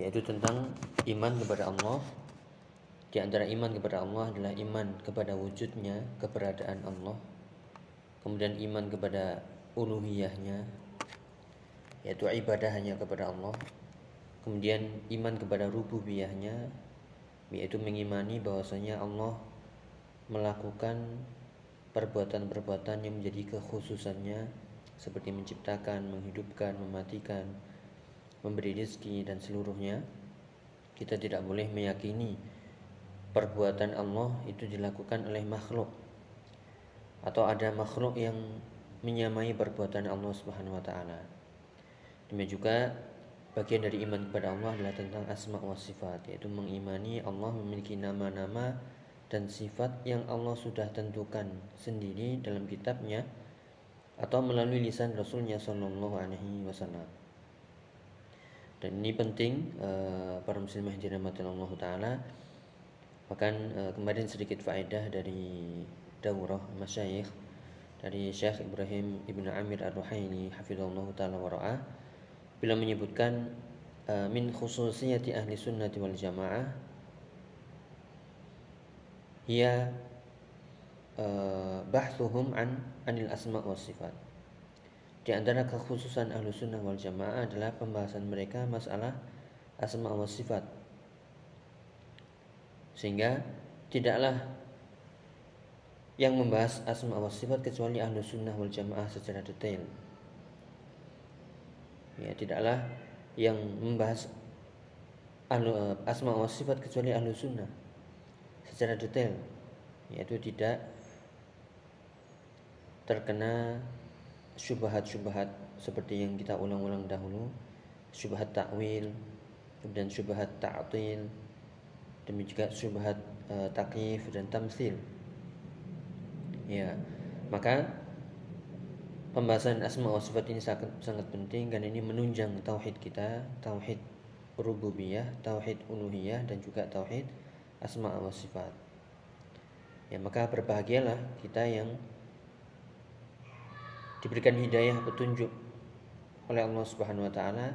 yaitu tentang iman kepada Allah. Di antara iman kepada Allah adalah iman kepada wujudnya, keberadaan Allah. Kemudian iman kepada uluhiyahnya, yaitu ibadah hanya kepada Allah. Kemudian iman kepada rububiyahnya, yaitu mengimani bahwasanya Allah melakukan perbuatan-perbuatan yang menjadi kekhususannya seperti menciptakan, menghidupkan, mematikan, memberi rezeki dan seluruhnya. Kita tidak boleh meyakini perbuatan Allah itu dilakukan oleh makhluk atau ada makhluk yang menyamai perbuatan Allah Subhanahu wa taala. Demikian juga bagian dari iman kepada Allah adalah tentang asma wa sifat yaitu mengimani Allah memiliki nama-nama dan sifat yang Allah sudah tentukan sendiri dalam kitabnya atau melalui lisan Rasulnya Shallallahu Alaihi Wasallam. Dan ini penting uh, para muslimah dirahmati Allah Taala. Bahkan uh, kemarin sedikit faedah dari daurah masyayikh dari Syekh Ibrahim Ibn Amir Ar-Ruhaini hafizallahu taala wa ra'ah bila menyebutkan uh, min khususiyati ahli sunnati wal jamaah hiya uh, bahthuhum an anil asma wa sifat. Di antara kekhususan ahlu sunnah wal jamaah adalah pembahasan mereka masalah asma wa sifat. Sehingga tidaklah yang membahas asma wa sifat kecuali ahlu sunnah wal jamaah secara detail. Ya, tidaklah yang membahas asma wa sifat kecuali ahlu sunnah secara detail yaitu tidak terkena syubhat-syubhat seperti yang kita ulang-ulang dahulu syubhat takwil kemudian syubhat ta'til demi juga syubhat e, takyif dan tamsil ya maka pembahasan asma wa sifat ini sangat sangat penting karena ini menunjang tauhid kita tauhid rububiyah tauhid uluhiyah dan juga tauhid asma wa sifat. Ya, maka berbahagialah kita yang diberikan hidayah petunjuk oleh Allah Subhanahu wa taala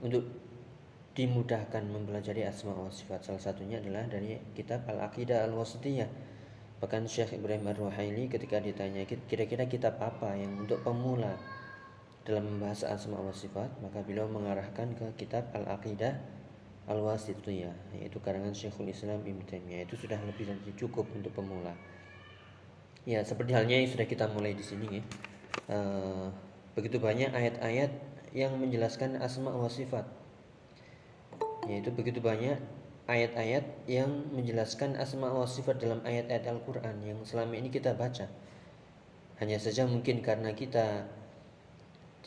untuk dimudahkan mempelajari asma wa sifat. Salah satunya adalah dari kitab Al-Aqidah Al-Wasitiyah. Bahkan Syekh Ibrahim Ar-Ruhaili ketika ditanya kira-kira kitab apa yang untuk pemula dalam membahas asma wa sifat, maka beliau mengarahkan ke kitab Al-Aqidah Al-Wasitiyah yaitu karangan Syekhul Islam Ibnu Taimiyah itu sudah lebih dari cukup untuk pemula. Ya, seperti halnya yang sudah kita mulai di sini ya. Uh, begitu banyak ayat-ayat yang menjelaskan asma wa sifat. Yaitu begitu banyak ayat-ayat yang menjelaskan asma wa sifat dalam ayat-ayat Al-Qur'an yang selama ini kita baca. Hanya saja mungkin karena kita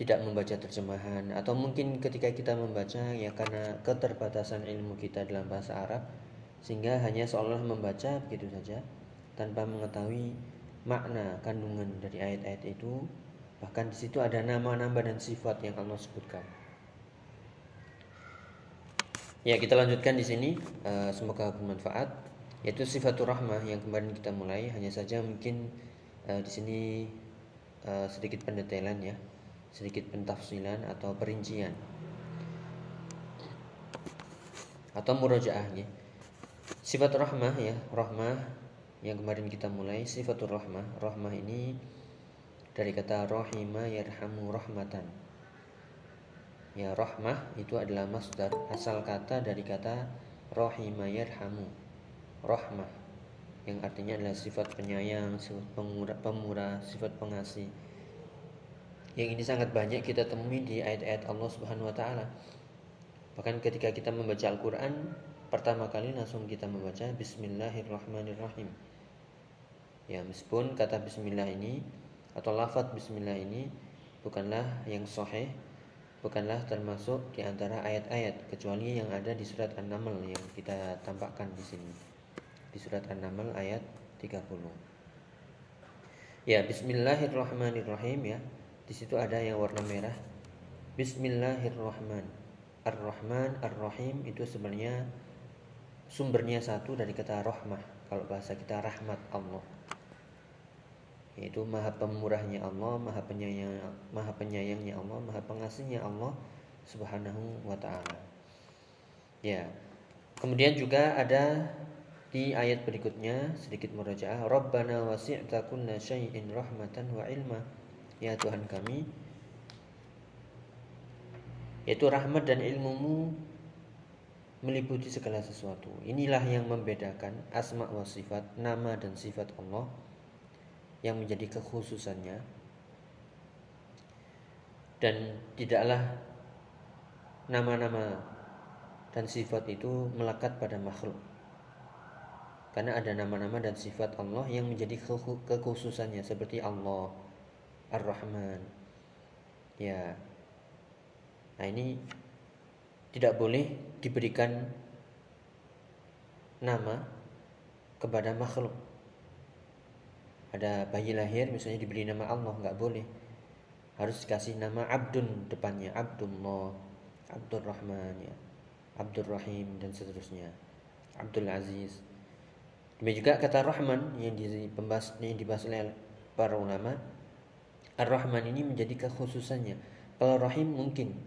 tidak membaca terjemahan atau mungkin ketika kita membaca ya karena keterbatasan ilmu kita dalam bahasa Arab sehingga hanya seolah membaca begitu saja tanpa mengetahui makna kandungan dari ayat-ayat itu bahkan di situ ada nama-nama dan sifat yang Allah sebutkan. Ya kita lanjutkan di sini. Uh, semoga bermanfaat. Yaitu sifatur rahmah yang kemarin kita mulai. Hanya saja mungkin uh, di sini uh, sedikit pendetailan ya. Sedikit pentafsilan atau perincian. Atau murojaah ya. Sifat rahmah ya, rahmah yang kemarin kita mulai sifatul rahmah. Rahmah ini dari kata rahima yarhamu rahmatan. Ya, rahmah itu adalah masdar asal kata dari kata rahima yarhamu. Rahmah yang artinya adalah sifat penyayang, sifat pemurah, pemurah sifat pengasih yang ini sangat banyak kita temui di ayat-ayat Allah Subhanahu wa taala. Bahkan ketika kita membaca Al-Qur'an, pertama kali langsung kita membaca bismillahirrahmanirrahim. Ya, meskipun kata bismillah ini atau lafaz bismillah ini bukanlah yang sahih, bukanlah termasuk di antara ayat-ayat kecuali yang ada di surat An-Naml yang kita tampakkan di sini. Di surat An-Naml ayat 30. Ya, bismillahirrahmanirrahim ya. Di situ ada yang warna merah. Bismillahirrahman. Ar-Rahman, Ar-Rahim itu sebenarnya sumbernya satu dari kata rahmah. Kalau bahasa kita rahmat Allah yaitu maha pemurahnya Allah, maha penyayang, maha penyayangnya Allah, maha pengasihnya Allah Subhanahu wa taala. Ya. Kemudian juga ada di ayat berikutnya sedikit murojaah, Rabbana wasi'ta kunna syai'in rahmatan wa ilma. Ya Tuhan kami, yaitu rahmat dan ilmumu meliputi segala sesuatu. Inilah yang membedakan asma wa sifat, nama dan sifat Allah yang menjadi kekhususannya. Dan tidaklah nama-nama dan sifat itu melekat pada makhluk. Karena ada nama-nama dan sifat Allah yang menjadi kekhususannya seperti Allah Ar-Rahman. Ya. Nah ini tidak boleh diberikan nama kepada makhluk ada bayi lahir misalnya diberi nama Allah nggak boleh harus dikasih nama Abdun depannya Abdullah Abdul Rahman ya Abdul Rahim dan seterusnya Abdul Aziz Demikian juga kata Rahman yang dibahas, yang dibahas oleh para ulama. Ar-Rahman ini menjadi kekhususannya. Kalau Rahim mungkin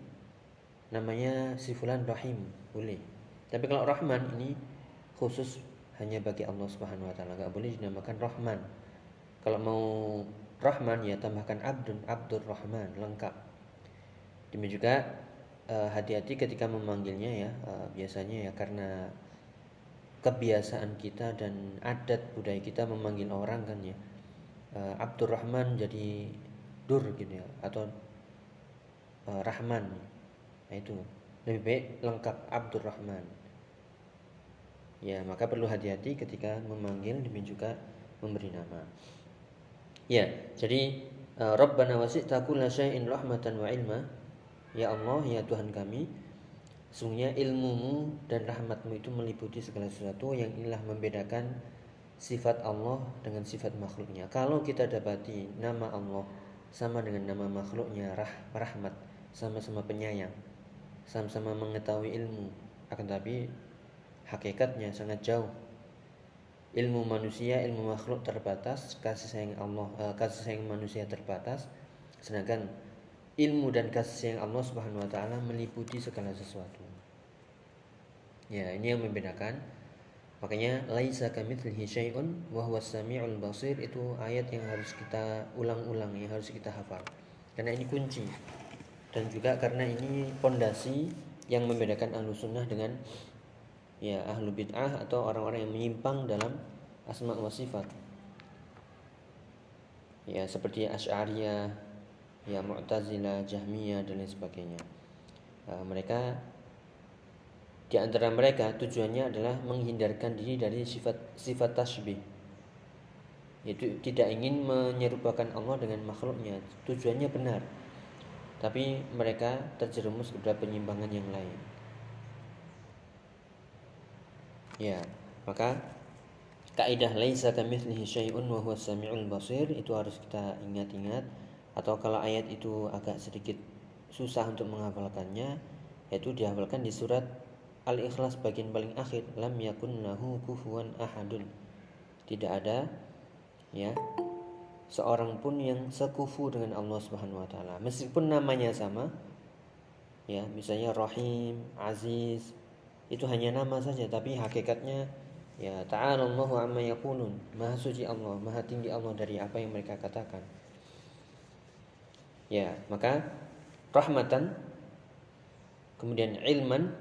namanya si fulan Rahim boleh. Tapi kalau Rahman ini khusus hanya bagi Allah Subhanahu wa taala, nggak boleh dinamakan Rahman. Kalau mau Rahman ya tambahkan Abdun, Abdur Rahman lengkap. Demikian juga eh, hati-hati ketika memanggilnya ya, uh, biasanya ya karena kebiasaan kita dan adat budaya kita memanggil orang kan ya. Uh, Abdurrahman jadi Dur gitu ya atau uh, Rahman. Nah itu. Lebih baik lengkap Abdurrahman ya maka perlu hati-hati ketika memanggil demi juga memberi nama ya jadi uh, Rabbana wasi'ta kulla syai'in rahmatan wa ilma ya Allah ya Tuhan kami Sungguhnya ilmumu dan rahmatmu itu meliputi segala sesuatu yang inilah membedakan sifat Allah dengan sifat makhluknya. Kalau kita dapati nama Allah sama dengan nama makhluknya rah, rahmat, sama-sama penyayang, sama-sama mengetahui ilmu, akan tapi hakikatnya sangat jauh. Ilmu manusia, ilmu makhluk terbatas, kasih sayang Allah, uh, kasih sayang manusia terbatas, sedangkan ilmu dan kasih sayang Allah Subhanahu wa taala meliputi segala sesuatu. Ya, ini yang membedakan. Makanya laisa kamitslihi syai'un wa huwas samiul basir itu ayat yang harus kita ulang-ulang, yang harus kita hafal. Karena ini kunci. Dan juga karena ini pondasi yang membedakan ahlu sunnah dengan ya ahlu bid'ah atau orang-orang yang menyimpang dalam asma wa sifat. Ya, seperti Asy'ariyah, ya Mu'tazilah, Jahmiyah dan lain sebagainya. Uh, mereka di antara mereka tujuannya adalah menghindarkan diri dari sifat sifat tasbih. Yaitu tidak ingin menyerupakan Allah dengan makhluknya. Tujuannya benar. Tapi mereka terjerumus kepada penyimpangan yang lain. Ya, maka kaidah laisa kamitslihi syai'un wa huwas samiul basir itu harus kita ingat-ingat. Atau kalau ayat itu agak sedikit susah untuk menghafalkannya yaitu dihafalkan di surat Al-Ikhlas bagian paling akhir lam yakun lahu kufuwan ahadun. Tidak ada ya seorang pun yang sekufu dengan Allah Subhanahu wa taala. Meskipun namanya sama ya misalnya Rahim Aziz itu hanya nama saja tapi hakikatnya ya ta'ala Allahu amma yaqulun maha suci Allah maha tinggi Allah dari apa yang mereka katakan Ya, maka rahmatan kemudian ilman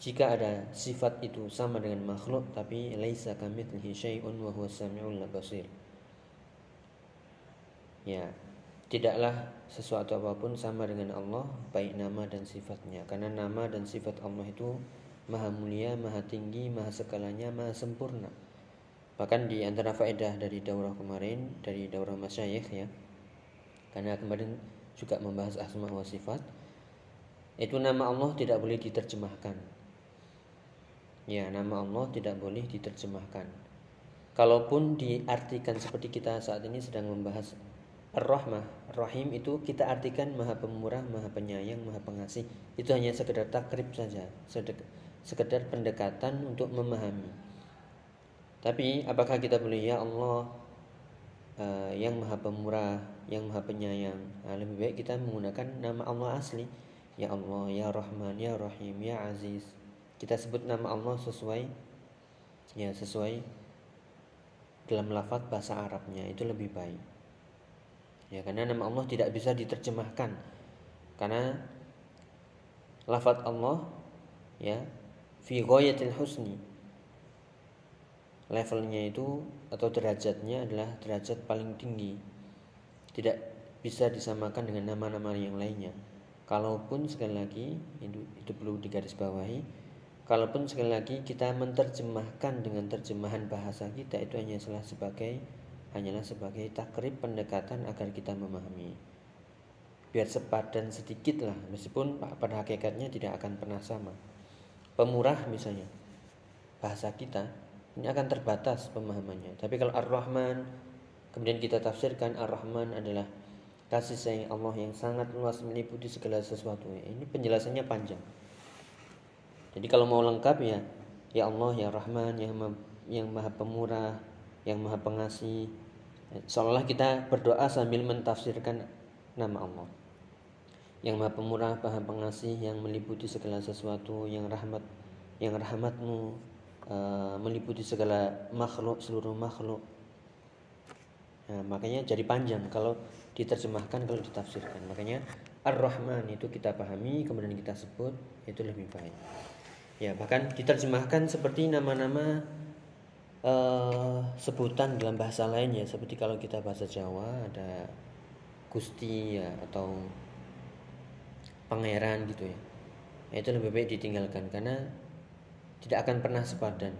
jika ada sifat itu sama dengan makhluk tapi laisa kamitslihi syai'un wa huwas samiul basir. Ya, tidaklah sesuatu apa pun sama dengan Allah baik nama dan sifatnya. Karena nama dan sifat Allah itu maha mulia, maha tinggi, maha segalanya, maha sempurna. Bahkan di antara faedah dari daurah kemarin dari daurah masyayikh ya, karena kemarin juga membahas asma wa sifat itu nama Allah tidak boleh diterjemahkan. Ya nama Allah tidak boleh diterjemahkan. Kalaupun diartikan seperti kita saat ini sedang membahas Ar-Rahmah, Rahim itu kita artikan Maha Pemurah, Maha Penyayang, Maha Pengasih. Itu hanya sekedar takrib saja, sekedar pendekatan untuk memahami. Tapi apakah kita boleh ya Allah uh, yang Maha Pemurah, yang Maha Penyayang. Nah, lebih baik kita menggunakan nama Allah asli ya Allah ya Rahman ya Rahim ya Aziz kita sebut nama Allah sesuai ya sesuai dalam lafaz bahasa Arabnya itu lebih baik ya karena nama Allah tidak bisa diterjemahkan. Karena lafaz Allah ya fi ghayatil husni. Levelnya itu atau derajatnya adalah derajat paling tinggi. Tidak bisa disamakan dengan nama-nama yang lainnya. Kalaupun sekali lagi itu, itu perlu digarisbawahi kalaupun sekali lagi kita menerjemahkan dengan terjemahan bahasa kita itu hanya salah sebagai hanyalah sebagai takrib pendekatan agar kita memahami biar sepadan sedikit lah meskipun pada hakikatnya tidak akan pernah sama pemurah misalnya bahasa kita ini akan terbatas pemahamannya. Tapi kalau Ar-Rahman kemudian kita tafsirkan Ar-Rahman adalah kasih sayang Allah yang sangat luas meliputi segala sesuatu. Ini penjelasannya panjang. Jadi kalau mau lengkap ya ya Allah ya Rahman yang yang Maha Pemurah, yang Maha Pengasih. Seolah kita berdoa sambil mentafsirkan nama Allah. Yang Maha Pemurah, Maha Pengasih, yang meliputi segala sesuatu, yang rahmat, yang rahmatmu Eh, meliputi segala makhluk seluruh makhluk nah, makanya jadi panjang kalau diterjemahkan kalau ditafsirkan makanya ar-rahman itu kita pahami kemudian kita sebut itu lebih baik ya bahkan diterjemahkan seperti nama-nama uh, sebutan dalam bahasa lainnya seperti kalau kita bahasa Jawa ada Gusti ya atau pangeran gitu ya. Itu lebih baik ditinggalkan karena tidak akan pernah sepadan.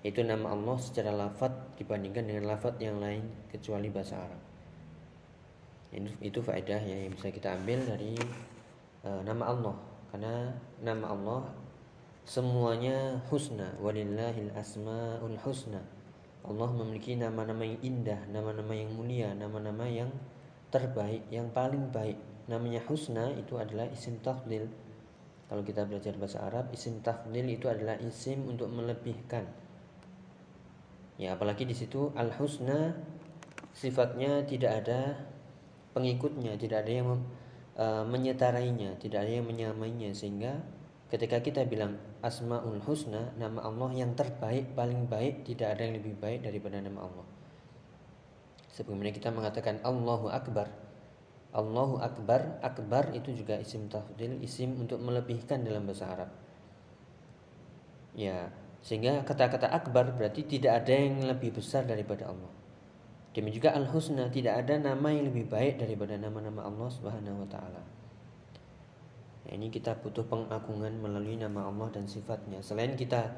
Itu nama Allah secara lafat dibandingkan dengan lafat yang lain kecuali bahasa Arab. Itu, itu faedah ya yang bisa kita ambil dari uh, nama Allah. Karena nama Allah semuanya husna walillahil asmaul husna. Allah memiliki nama-nama yang indah nama-nama yang mulia nama-nama yang terbaik yang paling baik. Namanya husna itu adalah isim tafdil kalau kita belajar bahasa Arab, isim tafdil itu adalah isim untuk melebihkan. Ya, apalagi di situ al-husna sifatnya tidak ada pengikutnya, tidak ada yang uh, menyetarainya, tidak ada yang menyamainya sehingga ketika kita bilang asmaul husna, nama Allah yang terbaik, paling baik, tidak ada yang lebih baik daripada nama Allah. Sebagaimana kita mengatakan Allahu akbar, Allahu Akbar Akbar itu juga isim tafdil Isim untuk melebihkan dalam bahasa Arab Ya Sehingga kata-kata akbar berarti tidak ada yang lebih besar daripada Allah Demikian juga Al-Husna Tidak ada nama yang lebih baik daripada nama-nama Allah Subhanahu Wa Taala. Ya, ini kita butuh pengagungan melalui nama Allah dan sifatnya. Selain kita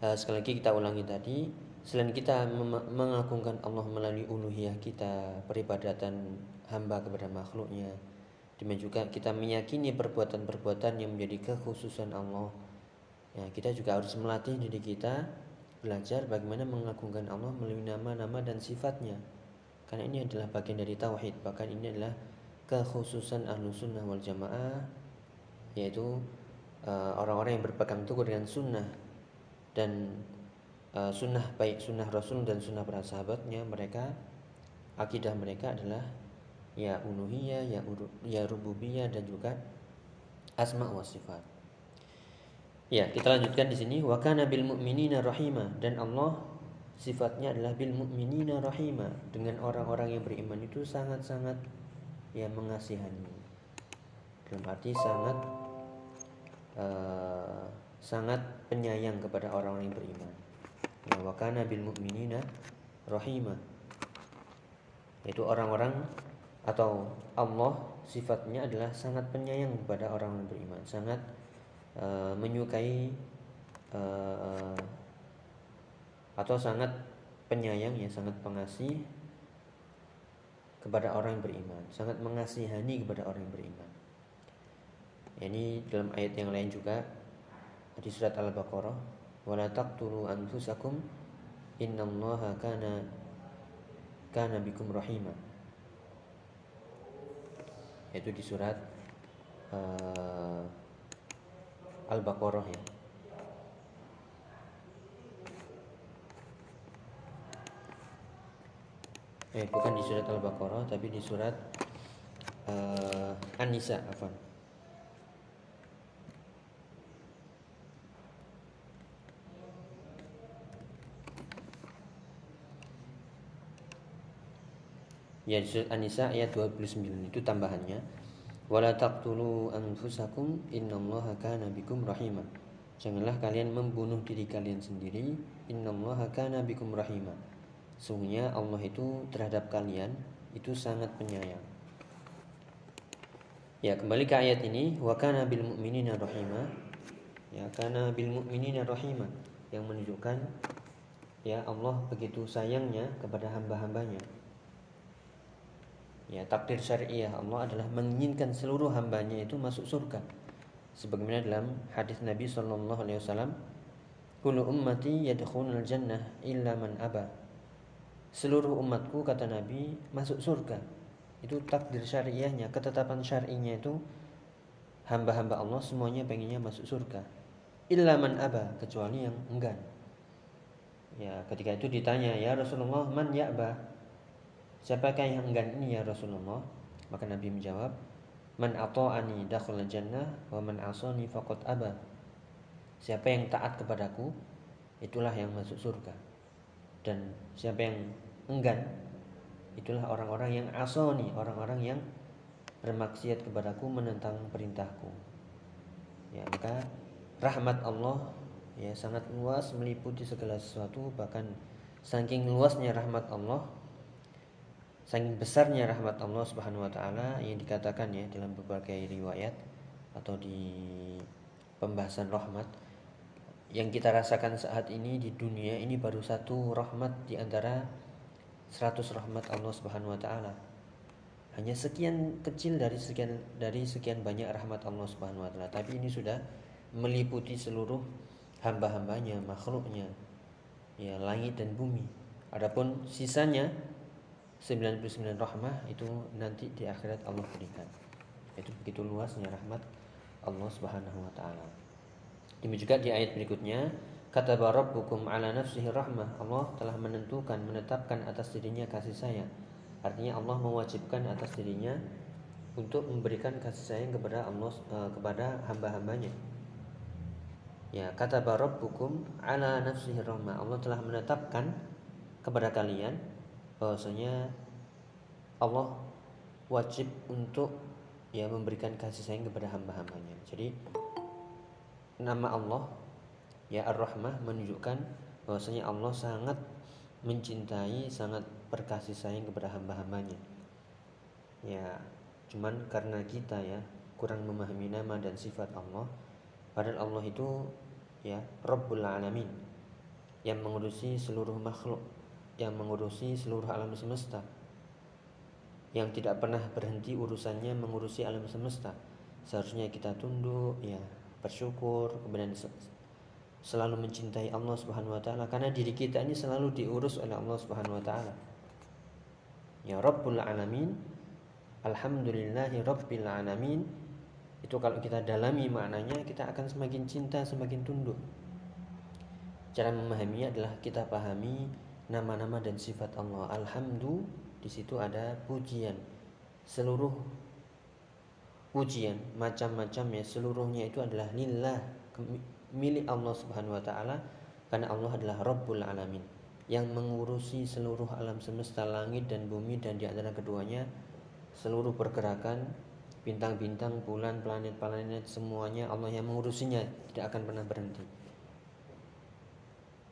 uh, Sekali lagi kita ulangi tadi Selain kita mengagungkan Allah melalui uluhiyah kita Peribadatan hamba kepada makhluknya Demikian juga kita meyakini perbuatan-perbuatan yang menjadi kekhususan Allah. Ya, Kita juga harus melatih diri kita Belajar bagaimana mengagungkan Allah melalui nama-nama dan sifatnya. Karena ini adalah bagian dari tauhid Bahkan ini adalah kekhususan ahlu sunnah wal jamaah Yaitu uh, orang-orang yang berpegang teguh dengan sunnah Dan uh, sunnah baik sunnah Rasul dan sunnah para sahabatnya mereka akidah mereka adalah ya uluhiyah, ya ya rububiyah dan juga asma wa sifat. Ya, kita lanjutkan di sini wa kana bil mu'minina rahima dan Allah sifatnya adalah bil mu'minina rahima dengan orang-orang yang beriman itu sangat-sangat ya mengasihani. Dalam arti sangat uh, sangat penyayang kepada orang-orang yang beriman. Ya, wa kana bil mu'minina rahima. Itu orang-orang atau Allah sifatnya adalah sangat penyayang kepada orang yang beriman, sangat uh, menyukai uh, atau sangat penyayang ya, sangat pengasih kepada orang yang beriman, sangat mengasihani kepada orang yang beriman. Ini dalam ayat yang lain juga di surat Al-Baqarah, "Wala taqtulu anfusakum innallaha kana kana bikum rahimah." yaitu di surat uh, Al-Baqarah ya. Eh bukan di surat Al-Baqarah tapi di surat uh, An-Nisa apa? Ya An-Nisa ayat 29 itu tambahannya. Wala taqtulu anfusakum innallaha kana bikum rahima. Janganlah kalian membunuh diri kalian sendiri. Innallaha kana bikum rahima. Sungguhnya Allah itu terhadap kalian itu sangat penyayang. Ya, kembali ke ayat ini, wa kana bil mu'minina rahima. Ya, kana bil mu'minina rahima yang menunjukkan ya Allah begitu sayangnya kepada hamba-hambanya ya takdir syariah Allah adalah menginginkan seluruh hambanya itu masuk surga. Sebagaimana dalam hadis Nabi Shallallahu Alaihi Wasallam kullu ummati yadkhulul jannah illa man aba. Seluruh umatku kata Nabi masuk surga. Itu takdir syariahnya ketetapan syar'inya itu hamba-hamba Allah semuanya pengennya masuk surga. Illa man aba kecuali yang enggan. Ya ketika itu ditanya ya Rasulullah man ya'ba Siapakah yang enggan ini ya Rasulullah? Maka Nabi menjawab, Man ata'ani dakhul jannah wa man asani faqad aba. Siapa yang taat kepadaku, itulah yang masuk surga. Dan siapa yang enggan, itulah orang-orang yang asani, orang-orang yang bermaksiat kepadaku menentang perintahku. Ya, maka rahmat Allah ya sangat luas meliputi segala sesuatu bahkan saking luasnya rahmat Allah saking besarnya rahmat Allah Subhanahu wa taala yang dikatakan ya dalam berbagai riwayat atau di pembahasan rahmat yang kita rasakan saat ini di dunia ini baru satu rahmat di antara 100 rahmat Allah Subhanahu wa taala. Hanya sekian kecil dari sekian dari sekian banyak rahmat Allah Subhanahu wa taala, tapi ini sudah meliputi seluruh hamba-hambanya, makhluknya, ya langit dan bumi. Adapun sisanya 99 rahmah itu nanti di akhirat Allah berikan. Itu begitu luasnya rahmat Allah Subhanahu wa taala. Demikian juga di ayat berikutnya, kata rabbukum ala nafsihi rahmah. Allah telah menentukan, menetapkan atas dirinya kasih sayang. Artinya Allah mewajibkan atas dirinya untuk memberikan kasih sayang kepada Allah uh, kepada hamba-hambanya. Ya, kata rabbukum ala nafsihi rahmah. Allah telah menetapkan kepada kalian bahwasanya Allah wajib untuk ya memberikan kasih sayang kepada hamba-hambanya. Jadi nama Allah ya Ar-Rahmah menunjukkan bahwasanya Allah sangat mencintai, sangat berkasih sayang kepada hamba-hambanya. Ya, cuman karena kita ya kurang memahami nama dan sifat Allah, padahal Allah itu ya Rabbul Alamin yang mengurusi seluruh makhluk yang mengurusi seluruh alam semesta yang tidak pernah berhenti urusannya mengurusi alam semesta. Seharusnya kita tunduk ya bersyukur kemudian selalu mencintai Allah Subhanahu wa taala karena diri kita ini selalu diurus oleh Allah Subhanahu wa taala. Ya Rabbul alamin alhamdulillahi rabbil alamin. Itu kalau kita dalami maknanya kita akan semakin cinta semakin tunduk. Cara memahaminya adalah kita pahami nama-nama dan sifat Allah. Alhamdulillah di situ ada pujian. Seluruh pujian macam-macam ya seluruhnya itu adalah lillah milik Allah Subhanahu wa taala karena Allah adalah Rabbul alamin yang mengurusi seluruh alam semesta langit dan bumi dan di antara keduanya seluruh pergerakan bintang-bintang, bulan, planet-planet semuanya Allah yang mengurusinya tidak akan pernah berhenti.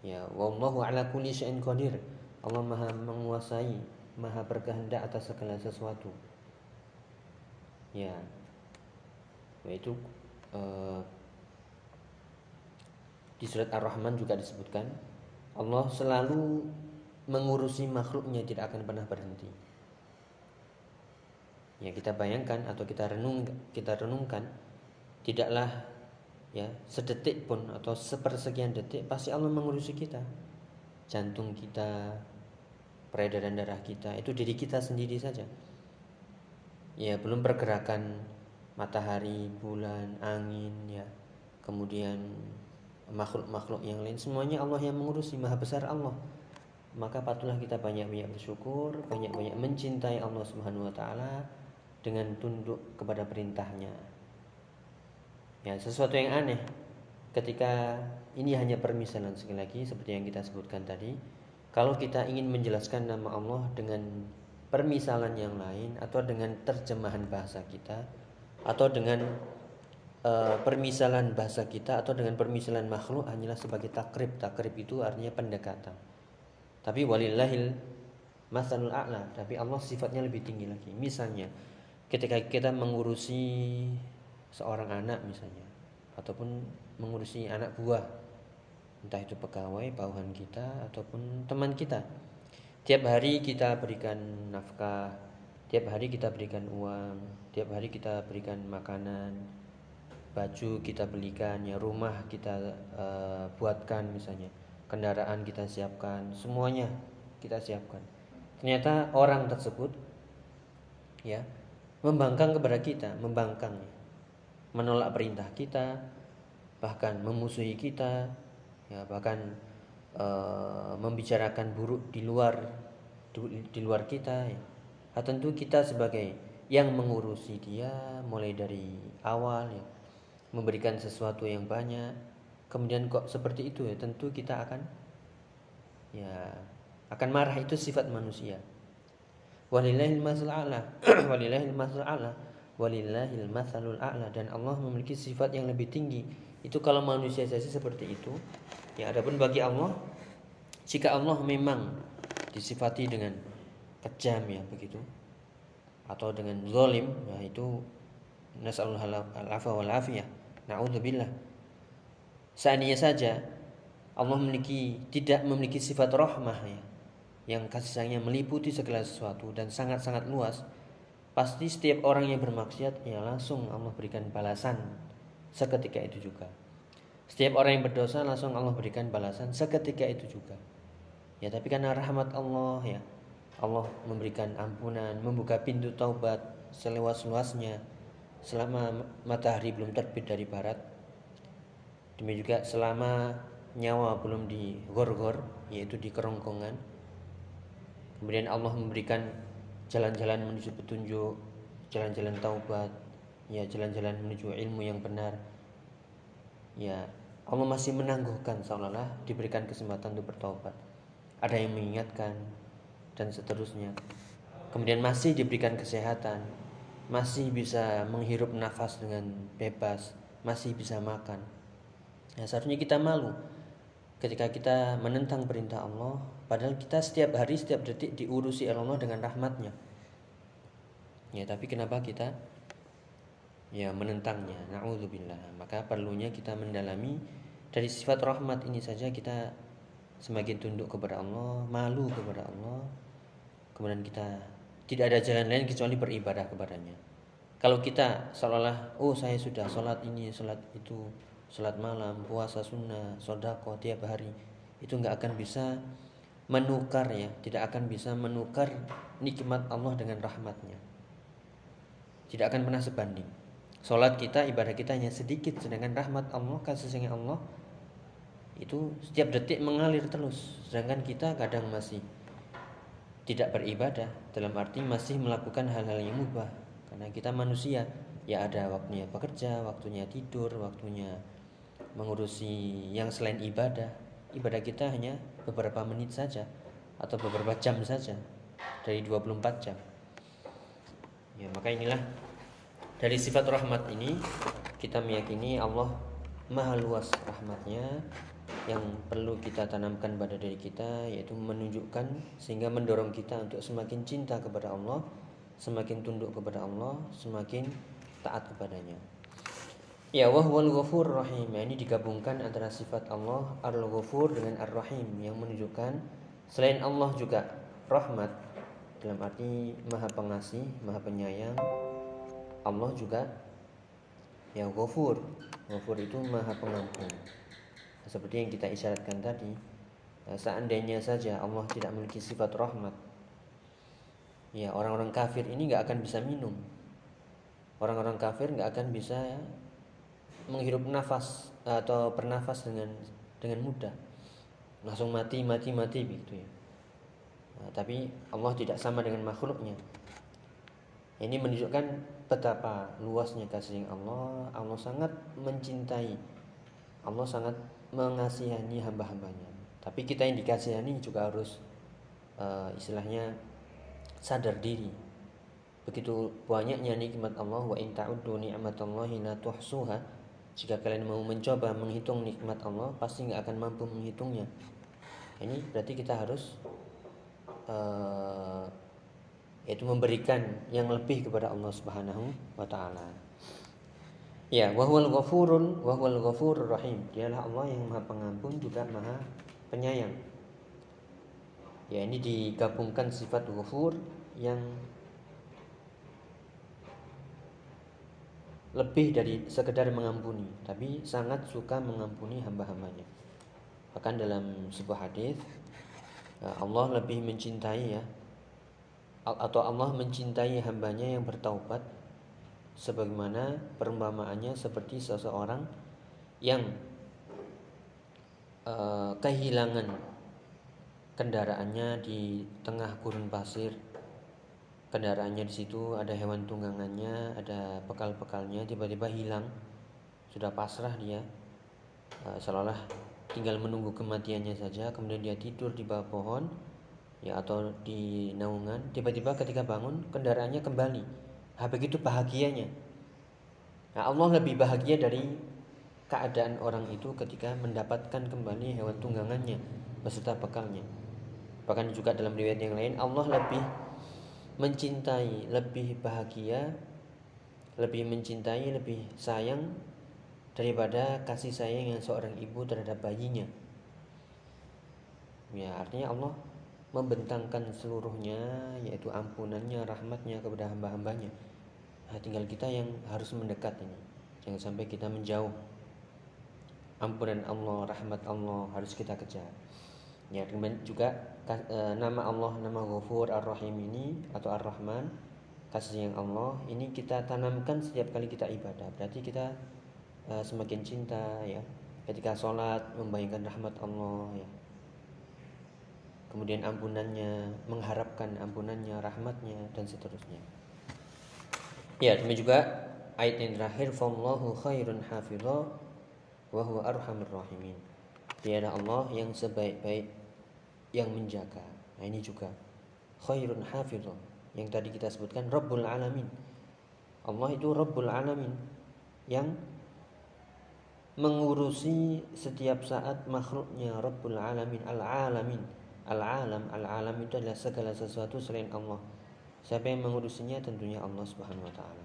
Ya, wallahu ala kulli syai'in qadir. Allah Maha menguasai, Maha berkehendak atas segala sesuatu. Ya. Yaitu uh, di surat Ar-Rahman juga disebutkan Allah selalu mengurusi makhluknya tidak akan pernah berhenti. Ya kita bayangkan atau kita renung kita renungkan tidaklah ya sedetik pun atau sepersekian detik pasti Allah mengurusi kita. Jantung kita peredaran darah kita itu diri kita sendiri saja. Ya belum pergerakan matahari bulan angin ya. Kemudian makhluk-makhluk yang lain semuanya Allah yang mengurusi maha besar Allah. Maka patutlah kita banyak-banyak bersyukur banyak-banyak mencintai Allah Subhanahu wa taala dengan tunduk kepada perintahnya ya sesuatu yang aneh ketika ini hanya permisalan sekali lagi seperti yang kita sebutkan tadi kalau kita ingin menjelaskan nama Allah dengan permisalan yang lain atau dengan terjemahan bahasa kita atau dengan uh, permisalan bahasa kita atau dengan permisalan makhluk hanyalah sebagai takrib. Takrib itu artinya pendekatan. Tapi walillahil masalul a'la, tapi Allah sifatnya lebih tinggi lagi. Misalnya ketika kita mengurusi seorang anak misalnya ataupun mengurusi anak buah. Entah itu pegawai bawahan kita ataupun teman kita. Tiap hari kita berikan nafkah tiap hari kita berikan uang tiap hari kita berikan makanan baju kita belikan ya rumah kita uh, buatkan misalnya kendaraan kita siapkan semuanya kita siapkan. Ternyata orang tersebut ya membangkang kepada kita membangkang menolak perintah kita bahkan memusuhi kita ya bahkan e, membicarakan buruk di luar di, luar kita ya. Nah, tentu kita sebagai yang mengurusi dia mulai dari awal ya memberikan sesuatu yang banyak kemudian kok seperti itu ya tentu kita akan ya akan marah. Itu sifat manusia. Walillahil masalul a'la. Walillahil masalul a'la walillahil masalul a'la. Dan Allah memiliki sifat yang lebih tinggi. Itu kalau manusia saja seperti itu ya adapun bagi Allah jika Allah memang disifati dengan kejam ya begitu atau dengan zalim ya itu nasallahu al-afwa wal afiyah naudzubillah. Seandainya saja Allah memiliki tidak memiliki sifat rahmah ya yang kasih sayangnya meliputi segala sesuatu dan sangat-sangat luas, pasti setiap orang yang bermaksiat ya langsung Allah berikan balasan seketika itu juga. Setiap orang yang berdosa langsung Allah berikan balasan seketika itu juga. Ya tapi karena rahmat Allah ya Allah memberikan ampunan, membuka pintu taubat seluas-luasnya selama matahari belum terbit dari barat. Demi juga selama nyawa belum digor-gor yaitu di kerongkongan Kemudian Allah memberikan jalan-jalan menuju petunjuk, jalan-jalan taubat, ya jalan-jalan menuju ilmu yang benar. Ya, Allah masih menangguhkan seolah-olah diberikan kesempatan untuk bertobat. Ada yang mengingatkan dan seterusnya. Kemudian masih diberikan kesehatan, masih bisa menghirup nafas dengan bebas, masih bisa makan. Ya, seharusnya kita malu ketika kita menentang perintah Allah padahal kita setiap hari setiap detik diurusi Allah dengan rahmatnya. Ya tapi kenapa kita ya menentangnya? Naudzubillah. Maka perlunya kita mendalami dari sifat rahmat ini saja kita semakin tunduk kepada Allah malu kepada Allah. Kemudian kita tidak ada jalan lain kecuali beribadah kepadanya. Kalau kita seolah-olah oh saya sudah sholat ini sholat itu sholat malam, puasa sunnah, sodako tiap hari itu nggak akan bisa menukar ya, tidak akan bisa menukar nikmat Allah dengan rahmatnya. Tidak akan pernah sebanding. Sholat kita, ibadah kita hanya sedikit, sedangkan rahmat Allah, kasih sayang Allah itu setiap detik mengalir terus. Sedangkan kita kadang masih tidak beribadah dalam arti masih melakukan hal-hal yang mubah karena kita manusia ya ada waktunya bekerja, waktunya tidur, waktunya mengurusi yang selain ibadah. Ibadah kita hanya beberapa menit saja atau beberapa jam saja dari 24 jam. Ya maka inilah dari sifat rahmat ini kita meyakini Allah maha luas rahmatnya yang perlu kita tanamkan pada diri kita yaitu menunjukkan sehingga mendorong kita untuk semakin cinta kepada Allah semakin tunduk kepada Allah semakin taat kepadanya Ya wahwal ghafur rahim. Ya, Ini digabungkan antara sifat Allah Al-Ghafur dengan Ar-Rahim Yang menunjukkan Selain Allah juga rahmat. Dalam arti maha pengasih Maha penyayang Allah juga Ya ghafur. Ghafur itu maha pengampun. Seperti yang kita isyaratkan tadi ya, Seandainya saja Allah tidak memiliki sifat rahmat Ya orang-orang kafir ini gak akan bisa minum. Orang-orang kafir gak akan bisa menghirup nafas atau bernafas dengan dengan mudah. Langsung mati mati mati begitu ya. Nah, tapi Allah tidak sama dengan makhluknya. Ini menunjukkan betapa luasnya kasih Allah. Allah sangat mencintai. Allah sangat mengasihani hamba-hambanya. Tapi kita yang dikasihani juga harus uh, istilahnya sadar diri. Begitu banyaknya nikmat Allah wa in ta'uddu ni'matallahi la tuhsuha jika kalian mau mencoba menghitung nikmat Allah pasti nggak akan mampu menghitungnya ini berarti kita harus uh, yaitu memberikan yang lebih kepada Allah Subhanahu wa taala. Ya, wahwal ghafurul wahwal ghafurur rahim. Dialah Allah yang Maha Pengampun juga Maha Penyayang. Ya, ini digabungkan sifat ghafur yang lebih dari sekedar mengampuni, tapi sangat suka mengampuni hamba-hambanya. Bahkan dalam sebuah hadis ya, Allah lebih mencintai ya atau Allah mencintai hambanya yang bertaubat sebagaimana perumpamaannya seperti seseorang yang uh, kehilangan kendaraannya di tengah gurun pasir kendaraannya di situ ada hewan tunggangannya ada bekal-bekalnya tiba-tiba hilang. Sudah pasrah dia. Uh, seolah tinggal menunggu kematiannya saja kemudian dia tidur di bawah pohon ya atau di naungan. Tiba-tiba ketika bangun kendaraannya kembali. Nah, begitu bahagianya. Nah, Allah lebih bahagia dari keadaan orang itu ketika mendapatkan kembali hewan tunggangannya beserta bekalnya. Bahkan juga dalam riwayat yang lain Allah lebih mencintai lebih bahagia lebih mencintai lebih sayang daripada kasih sayang yang seorang ibu terhadap bayinya. Ya artinya Allah membentangkan seluruhnya yaitu ampunannya rahmatnya kepada hamba-hambanya. Nah, tinggal kita yang harus mendekat ini. Jangan sampai kita menjauh. Ampunan Allah rahmat Allah harus kita kejar ya kemudian juga e, nama Allah nama Ghafur Ar-Rahim ini atau Ar-Rahman kasih sayang Allah ini kita tanamkan setiap kali kita ibadah berarti kita e, semakin cinta ya ketika sholat membayangkan rahmat Allah ya kemudian ampunannya, mengharapkan ampunannya, rahmatnya dan seterusnya. Ya, demikian juga ayat yang terakhir, "Fallahu khairun hafidha wa huwa arhamur rahimin." Dia Allah yang sebaik-baik yang menjaga. Nah, ini juga khairun hafidha yang tadi kita sebutkan Rabbul Alamin. Allah itu Rabbul Alamin yang mengurusi setiap saat makhluknya Rabbul Alamin Al-Alamin Al-alam, al-alam itu adalah segala sesuatu selain Allah. Siapa yang mengurusinya tentunya Allah Subhanahu wa taala.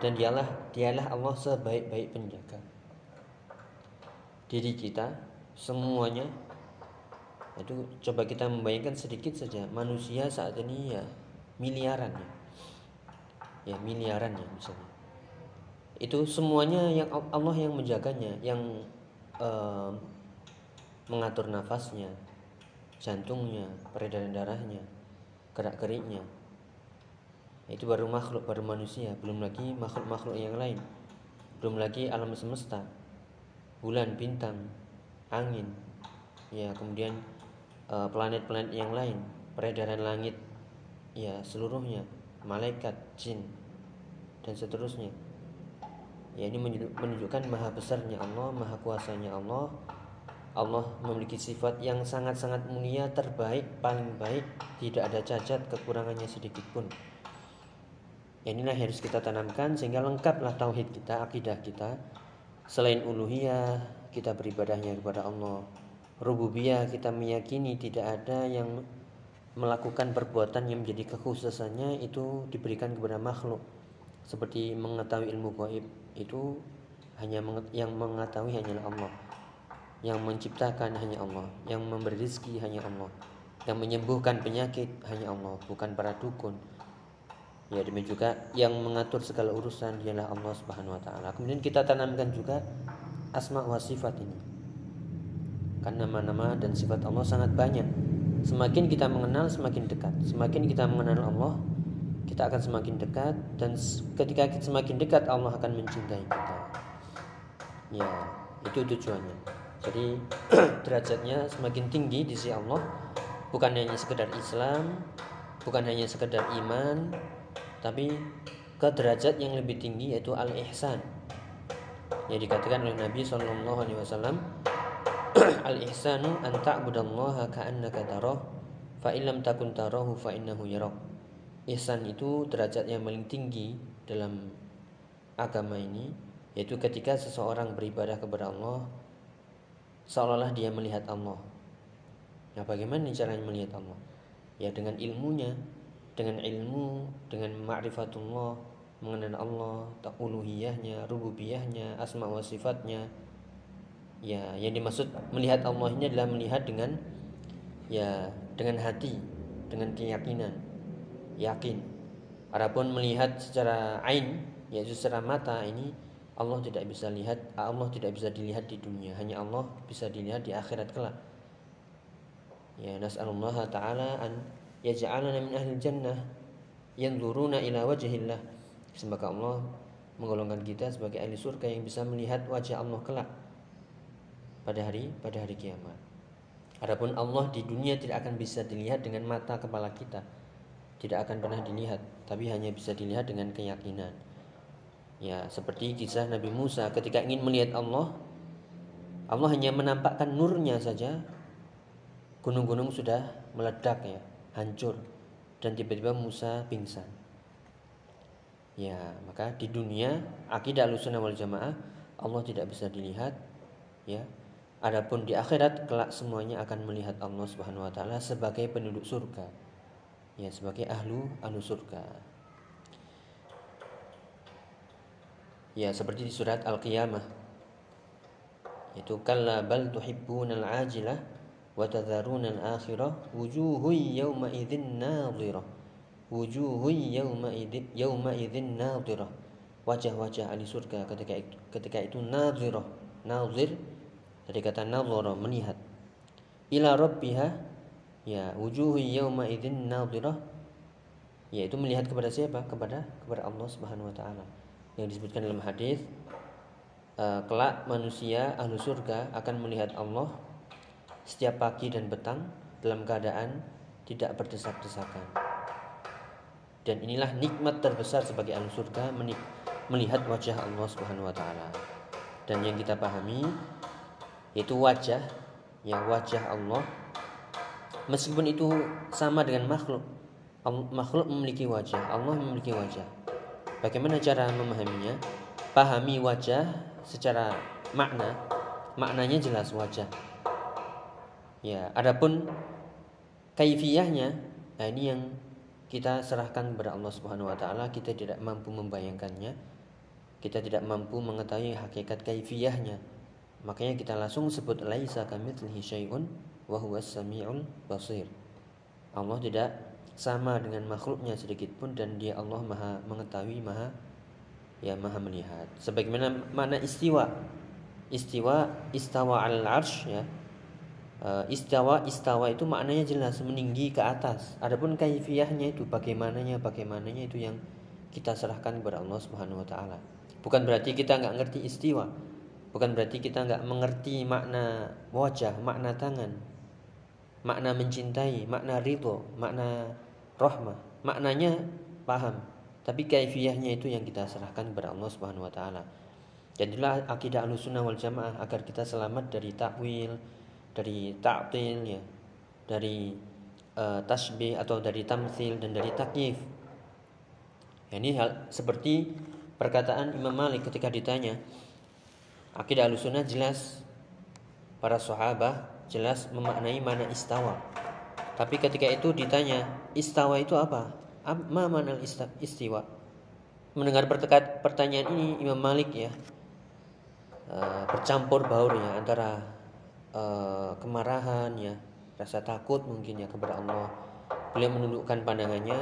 Dan dialah dialah Allah sebaik-baik penjaga. Diri kita semuanya itu coba kita membayangkan sedikit saja manusia saat ini ya miliaran ya. Ya miliaran ya misalnya. Itu semuanya yang Allah yang menjaganya, yang uh, mengatur nafasnya, jantungnya, peredaran darahnya, gerak-geriknya. Itu baru makhluk, baru manusia, belum lagi makhluk-makhluk yang lain. Belum lagi alam semesta, bulan, bintang, angin, ya kemudian eh, planet-planet yang lain, peredaran langit, ya seluruhnya, malaikat, jin, dan seterusnya. Ya ini menunjukkan maha besarnya Allah, maha kuasanya Allah, Allah memiliki sifat yang sangat-sangat mulia, terbaik, paling baik, tidak ada cacat, kekurangannya sedikit pun. Inilah yang harus kita tanamkan sehingga lengkaplah tauhid kita, akidah kita. Selain uluhiyah, kita beribadahnya kepada Allah. Rububiyah kita meyakini tidak ada yang melakukan perbuatan yang menjadi kekhususannya itu diberikan kepada makhluk. Seperti mengetahui ilmu gaib itu hanya yang mengetahui hanyalah Allah yang menciptakan hanya Allah, yang memberi rezeki hanya Allah, yang menyembuhkan penyakit hanya Allah, bukan para dukun. Ya demikian juga yang mengatur segala urusan dialah Allah Subhanahu wa taala. Kemudian kita tanamkan juga asma wa sifat ini. Karena nama-nama dan sifat Allah sangat banyak. Semakin kita mengenal semakin dekat. Semakin kita mengenal Allah, kita akan semakin dekat dan ketika kita semakin dekat Allah akan mencintai kita. Ya, itu tujuannya. Jadi derajatnya semakin tinggi di sisi Allah bukan hanya sekedar Islam, bukan hanya sekedar iman, tapi ke derajat yang lebih tinggi yaitu al-ihsan. Yang dikatakan oleh Nabi wasallam, al-ihsanu an ta'budallaha ka'annaka tarah fa illam takun tarahu fa innahu yarak. ihsan itu derajat yang paling tinggi dalam agama ini yaitu ketika seseorang beribadah kepada Allah seolah-olah dia melihat Allah. Nah, bagaimana caranya melihat Allah? Ya dengan ilmunya, dengan ilmu, dengan ma'rifatullah, mengenal Allah, uluhiyahnya, rububiyahnya, asma wa sifatnya. Ya, yang dimaksud melihat Allah ini adalah melihat dengan ya dengan hati, dengan keyakinan, yakin. Adapun melihat secara ain, yaitu secara mata ini Allah tidak bisa lihat, Allah tidak bisa dilihat di dunia, hanya Allah bisa dilihat di akhirat kelak. Ya, nas'alullah taala an yaj'alana min ahli jannah yanzuruna ila wajhillah Semoga Allah menggolongkan kita sebagai ahli surga yang bisa melihat wajah Allah kelak pada hari pada hari kiamat. Adapun Allah di dunia tidak akan bisa dilihat dengan mata kepala kita. Tidak akan pernah dilihat, tapi hanya bisa dilihat dengan keyakinan. Ya, seperti kisah Nabi Musa ketika ingin melihat Allah, Allah hanya menampakkan nurnya saja. Gunung-gunung sudah meledak ya, hancur dan tiba-tiba Musa pingsan. Ya, maka di dunia akidah Ahlussunnah wal Jamaah Allah tidak bisa dilihat ya. Adapun di akhirat kelak semuanya akan melihat Allah Subhanahu wa taala sebagai penduduk surga. Ya, sebagai ahlu ahlu surga. Ya, seperti di surat Al-Qiyamah. Itu kalla bal tuhibbunal ajilah wa tadharunal akhirah wujuhun yawma idzin nadhirah wujuhu yauma idzin yauma idzin nadhirah wajah-wajah ahli surga ketika itu, ketika itu nadhirah nadhir dari kata nadhara melihat. Ila rabbiha ya wujuhu yauma idzin nadhirah yaitu melihat kepada siapa? Kepada kepada Allah Subhanahu wa taala. Yang disebutkan dalam hadis uh, kelak manusia ahli surga akan melihat Allah setiap pagi dan petang dalam keadaan tidak berdesak-desakan. Dan inilah nikmat terbesar sebagai ahli surga melihat wajah Allah Subhanahu wa taala. Dan yang kita pahami yaitu wajah yang wajah Allah meskipun itu sama dengan makhluk. Makhluk memiliki wajah, Allah memiliki wajah. Bagaimana cara memahaminya? Pahami wajah secara makna. Maknanya jelas wajah. Ya, adapun kaifiyahnya, nah ini yang kita serahkan kepada Allah Subhanahu wa taala, kita tidak mampu membayangkannya, kita tidak mampu mengetahui hakikat kaifiyahnya. Makanya kita langsung sebut laisa kamitslihi syai'un wa huwas samiul basir. Allah tidak sama dengan makhluknya sedikit pun dan dia Allah Maha mengetahui, Maha ya Maha melihat. Sebagaimana mana istiwa. Istiwa istawa al-arsh ya uh, istawa istawa itu maknanya jelas meninggi ke atas. Adapun kaifiyahnya itu bagaimananya bagaimananya itu yang kita serahkan kepada Allah Subhanahu wa taala. Bukan berarti kita nggak ngerti istiwa. Bukan berarti kita nggak mengerti makna wajah, makna tangan, makna mencintai, makna ridho, makna rahmah. Maknanya paham. Tapi kaifiyahnya itu yang kita serahkan kepada Allah Subhanahu wa taala. Jadilah akidah Ahlussunnah wal Jamaah agar kita selamat dari takwil, dari ta'til ya dari uh, tasbih atau dari tamsil dan dari takyif ini hal seperti perkataan Imam Malik ketika ditanya akidah alusunah jelas. Para sahabat jelas memaknai mana istawa. Tapi ketika itu ditanya istawa itu apa? Ma mana istiwa? Mendengar pertanyaan ini Imam Malik ya uh, bercampur baur ya antara uh, kemarahan ya rasa takut mungkin ya kepada Allah. Beliau menundukkan pandangannya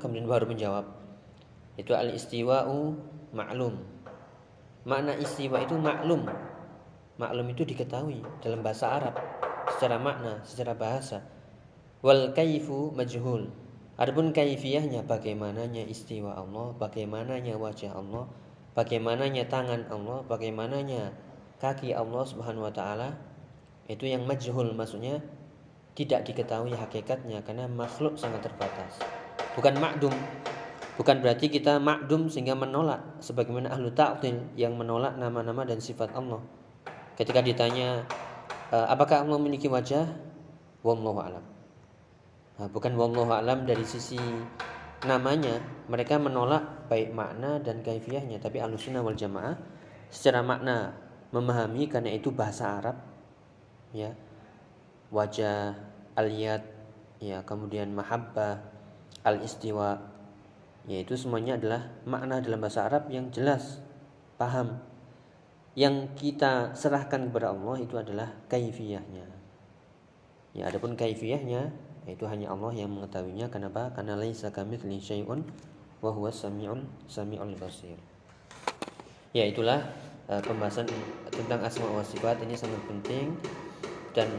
kemudian baru menjawab itu al istiwa'u maklum makna istiwa itu maklum. Maklum itu diketahui dalam bahasa Arab. Secara makna secara bahasa. Wal kaifu majhul. Adapun kaifiyahnya bagaimananya istiwa Allah bagaimananya wajah Allah bagaimananya tangan Allah bagaimananya kaki Allah Subhanahu wa taala itu yang majhul. Maksudnya tidak diketahui hakikatnya karena makhluk sangat terbatas. Bukan makdum bukan berarti kita makdum sehingga menolak sebagaimana ahlu ta'til yang menolak nama-nama dan sifat Allah. Ketika ditanya eh, apakah Allah memiliki wajah? Wallahu alam. Nah, bukan wallahu alam dari sisi namanya mereka menolak baik makna dan kaifiyahnya tapi alusuna wal jamaah secara makna memahami karena itu bahasa Arab ya. Wajah aliyat ya kemudian mahabbah al istiwa yaitu semuanya adalah makna dalam bahasa Arab yang jelas paham. Yang kita serahkan kepada Allah itu adalah kaifiyahnya. Ya adapun kaifiyahnya itu hanya Allah yang mengetahuinya. Kenapa? Karena laisa kamitsli syai'un wa huwa samiul samiul basir. Ya itulah uh, pembahasan tentang asma wa sifat. Ini sangat penting dan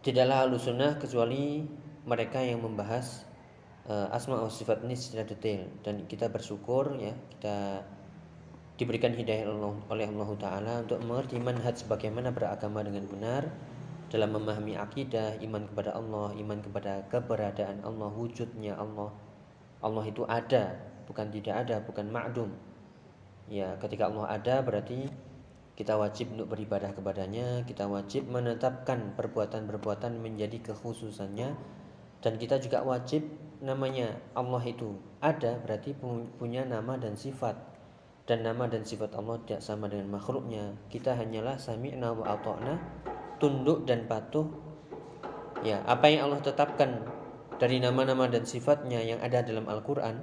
tidaklah sunnah kecuali mereka yang membahas uh, asma wa sifat ini secara detail dan kita bersyukur ya kita diberikan hidayah oleh Allah Ta'ala untuk mengerti manhaj bagaimana beragama dengan benar dalam memahami akidah, iman kepada Allah, iman kepada keberadaan Allah, wujudnya Allah. Allah itu ada, bukan tidak ada, bukan ma'dum. Ya, ketika Allah ada berarti kita wajib untuk beribadah kepadanya, kita wajib menetapkan perbuatan-perbuatan menjadi kekhususannya dan kita juga wajib namanya Allah itu ada berarti punya nama dan sifat. Dan nama dan sifat Allah tidak sama dengan makhluknya. Kita hanyalah sami'na wa ata'na tunduk dan patuh. Ya apa yang Allah tetapkan dari nama-nama dan sifatnya yang ada dalam Al-Quran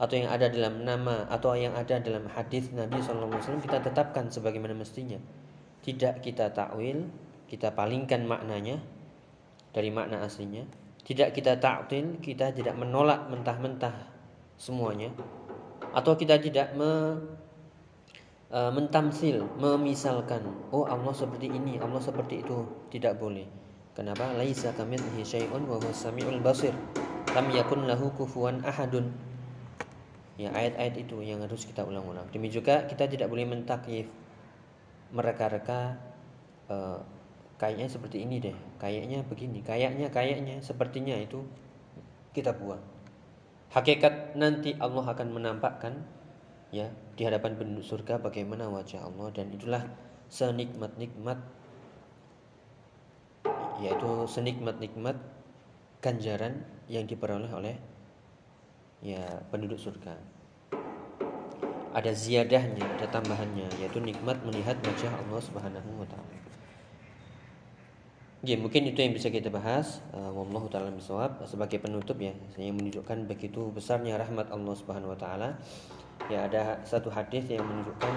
atau yang ada dalam nama atau yang ada dalam hadis Nabi SAW kita tetapkan sebagaimana mestinya. Tidak kita takwil kita palingkan maknanya dari makna aslinya tidak kita taktil kita tidak menolak mentah-mentah semuanya atau kita tidak me, uh, mentamsil, memisalkan, oh Allah seperti ini, Allah seperti itu, tidak boleh. Kenapa? Laisa kamitslihi syai'un wa huwas samiul basir. Lam yakun lahu kufuwan ahadun. Ya, ayat-ayat itu yang harus kita ulang-ulang. Demikian juga kita tidak boleh mentakyif mereka-reka uh, kayaknya seperti ini deh, kayaknya begini, kayaknya kayaknya sepertinya itu kita buang. Hakikat nanti Allah akan menampakkan ya di hadapan penduduk surga bagaimana wajah Allah dan itulah senikmat-nikmat yaitu senikmat-nikmat ganjaran yang diperoleh oleh ya penduduk surga. Ada ziyadahnya, ada tambahannya yaitu nikmat melihat wajah Allah Subhanahu wa taala. Ya, mungkin itu yang bisa kita bahas. Uh, wallahu taala bisawab. Sebagai penutup ya, saya menunjukkan begitu besarnya rahmat Allah Subhanahu wa taala. Ya ada satu hadis yang menunjukkan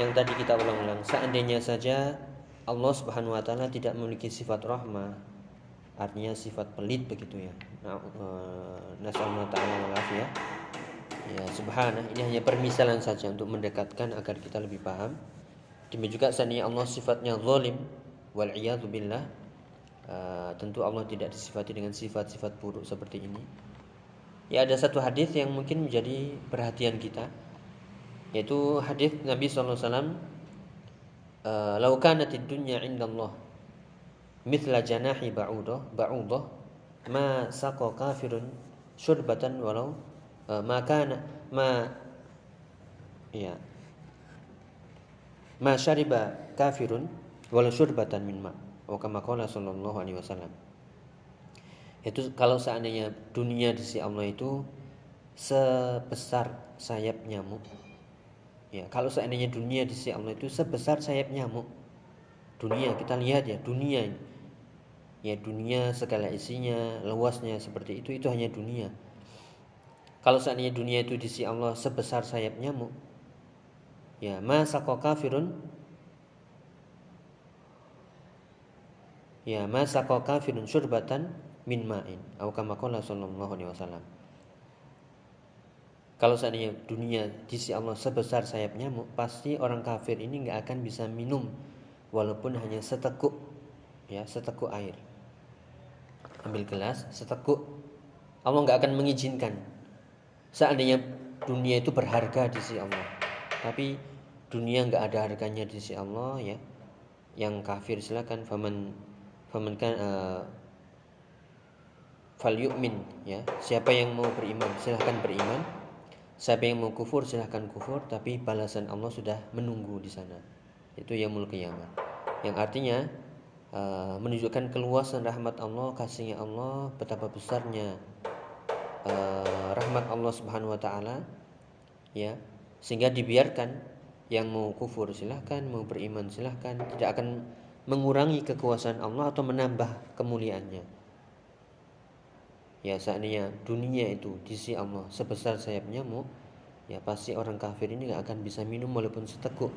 yang tadi kita ulang-ulang. Seandainya saja Allah Subhanahu wa taala tidak memiliki sifat rahmah artinya sifat pelit begitu ya. Nah, uh, nasallahu taala ya ya subhana ini hanya permisalan saja untuk mendekatkan agar kita lebih paham. Demikian juga seandainya Allah sifatnya zalim wal billah uh, tentu Allah tidak disifati dengan sifat-sifat buruk seperti ini. Ya ada satu hadis yang mungkin menjadi perhatian kita yaitu hadis Nabi SAW eh, lau kanatid dunya indallah mithla janahi ba'udah ba'udah ma saqa kafirun syurbatan walau uh, ma kana ma ya ma syariba kafirun walau syurbatan min ma wa kama qala sallallahu alaihi wasallam. Itu kalau seandainya dunia di sisi Allah itu sebesar sayap nyamuk ya kalau seandainya dunia di sisi Allah itu sebesar sayap nyamuk dunia kita lihat ya dunia ya dunia segala isinya luasnya seperti itu itu hanya dunia. Kalau seandainya dunia itu di sisi Allah sebesar sayap nyamuk ya masa kafirun ya masa kok kafirun syurbatan min ma'in atau kama qala sallallahu alaihi wasallam kalau seandainya dunia di sisi Allah sebesar sayap nyamuk, pasti orang kafir ini nggak akan bisa minum walaupun hanya seteguk ya, seteguk air. Ambil gelas, seteguk. Allah nggak akan mengizinkan. Seandainya dunia itu berharga di sisi Allah. Tapi dunia nggak ada harganya di sisi Allah ya. Yang kafir silakan faman faman kan uh, fal yu'min ya. Siapa yang mau beriman silahkan beriman. Siapa yang mau kufur silahkan kufur tapi balasan Allah sudah menunggu di sana. Itu yang muluk kiamat yang artinya uh, menunjukkan keluasan rahmat Allah kasihnya Allah betapa besarnya uh, rahmat Allah Subhanahu wa taala ya. Sehingga dibiarkan yang mau kufur silahkan mau beriman silahkan. Tidak akan mengurangi kekuasaan Allah atau menambah kemuliaannya. Ya seandainya dunia itu di sisi Allah sebesar sayap nyamuk ya pasti orang kafir ini nggak akan bisa minum walaupun seteguk.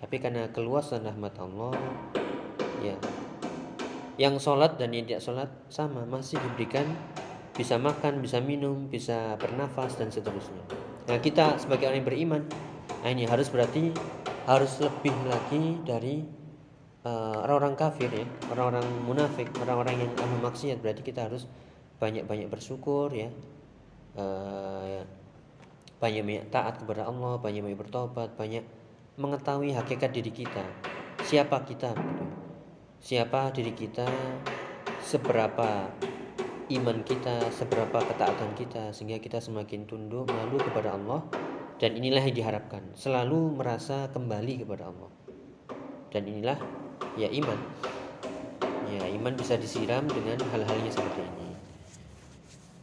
Tapi karena keluasan rahmat Allah ya yang sholat dan yang tidak sholat sama masih diberikan bisa makan bisa minum bisa bernafas dan seterusnya. Nah kita sebagai orang yang beriman nah ini harus berarti harus lebih lagi dari orang-orang uh, kafir ya orang-orang munafik orang-orang yang ahli maksiat. Berarti kita harus banyak-banyak bersyukur ya. Uh, banyak-banyak taat kepada Allah banyak-banyak bertobat banyak mengetahui hakikat diri kita. Siapa kita? Siapa diri kita? Seberapa iman kita? Seberapa ketaatan kita? Sehingga kita semakin tunduk malu kepada Allah. Dan inilah yang diharapkan. Selalu merasa kembali kepada Allah. Dan inilah ya iman ya iman bisa disiram dengan hal-halnya seperti ini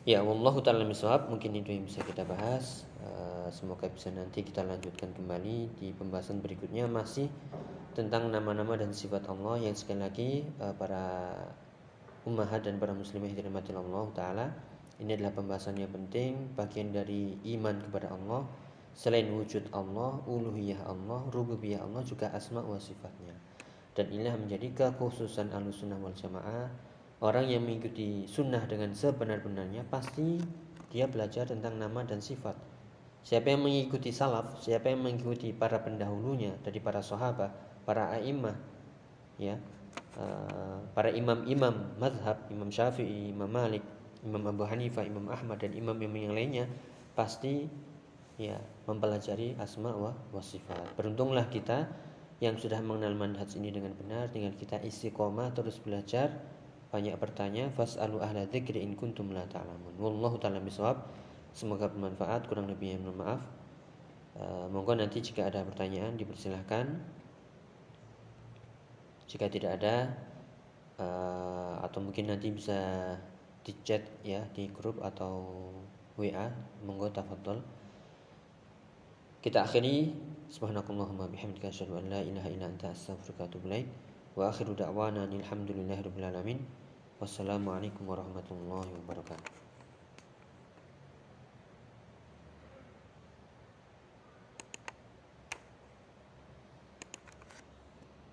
Ya, wallahu taala miswab mungkin itu yang bisa kita bahas. Uh, semoga bisa nanti kita lanjutkan kembali di pembahasan berikutnya masih tentang nama-nama dan sifat Allah yang sekali lagi uh, para ummahat dan para muslimah yang dirahmati Allah taala. Ini adalah pembahasan yang penting, bagian dari iman kepada Allah. Selain wujud Allah, uluhiyah Allah, rububiyah Allah juga asma wa sifatnya. Dan inilah menjadi kekhususan Ahlussunnah wal Jamaah Orang yang mengikuti sunnah dengan sebenar-benarnya pasti dia belajar tentang nama dan sifat. Siapa yang mengikuti salaf, siapa yang mengikuti para pendahulunya dari para sahabat, para a'immah, ya, uh, para imam-imam madhab, Imam Syafi'i, Imam Malik, Imam Abu Hanifah, Imam Ahmad dan imam-imam yang lainnya pasti ya mempelajari asma wa, wa sifat. Beruntunglah kita yang sudah mengenal manhaj ini dengan benar dengan kita istiqomah terus belajar banyak bertanya fasalu ahla dzikri in kuntum la ta'lamun. Wallahu taala bisawab. Semoga bermanfaat kurang lebihnya mohon maaf. Uh, monggo nanti jika ada pertanyaan dipersilahkan. Jika tidak ada uh, atau mungkin nanti bisa di chat ya di grup atau WA monggo tafadhol. Kita akhiri subhanakallahumma bihamdika asyhadu an la ilaha illa anta astaghfiruka wa atubu Wa akhiru da'wana alhamdulillahi rabbil alamin. Wassalamualaikum warahmatullahi wabarakatuh.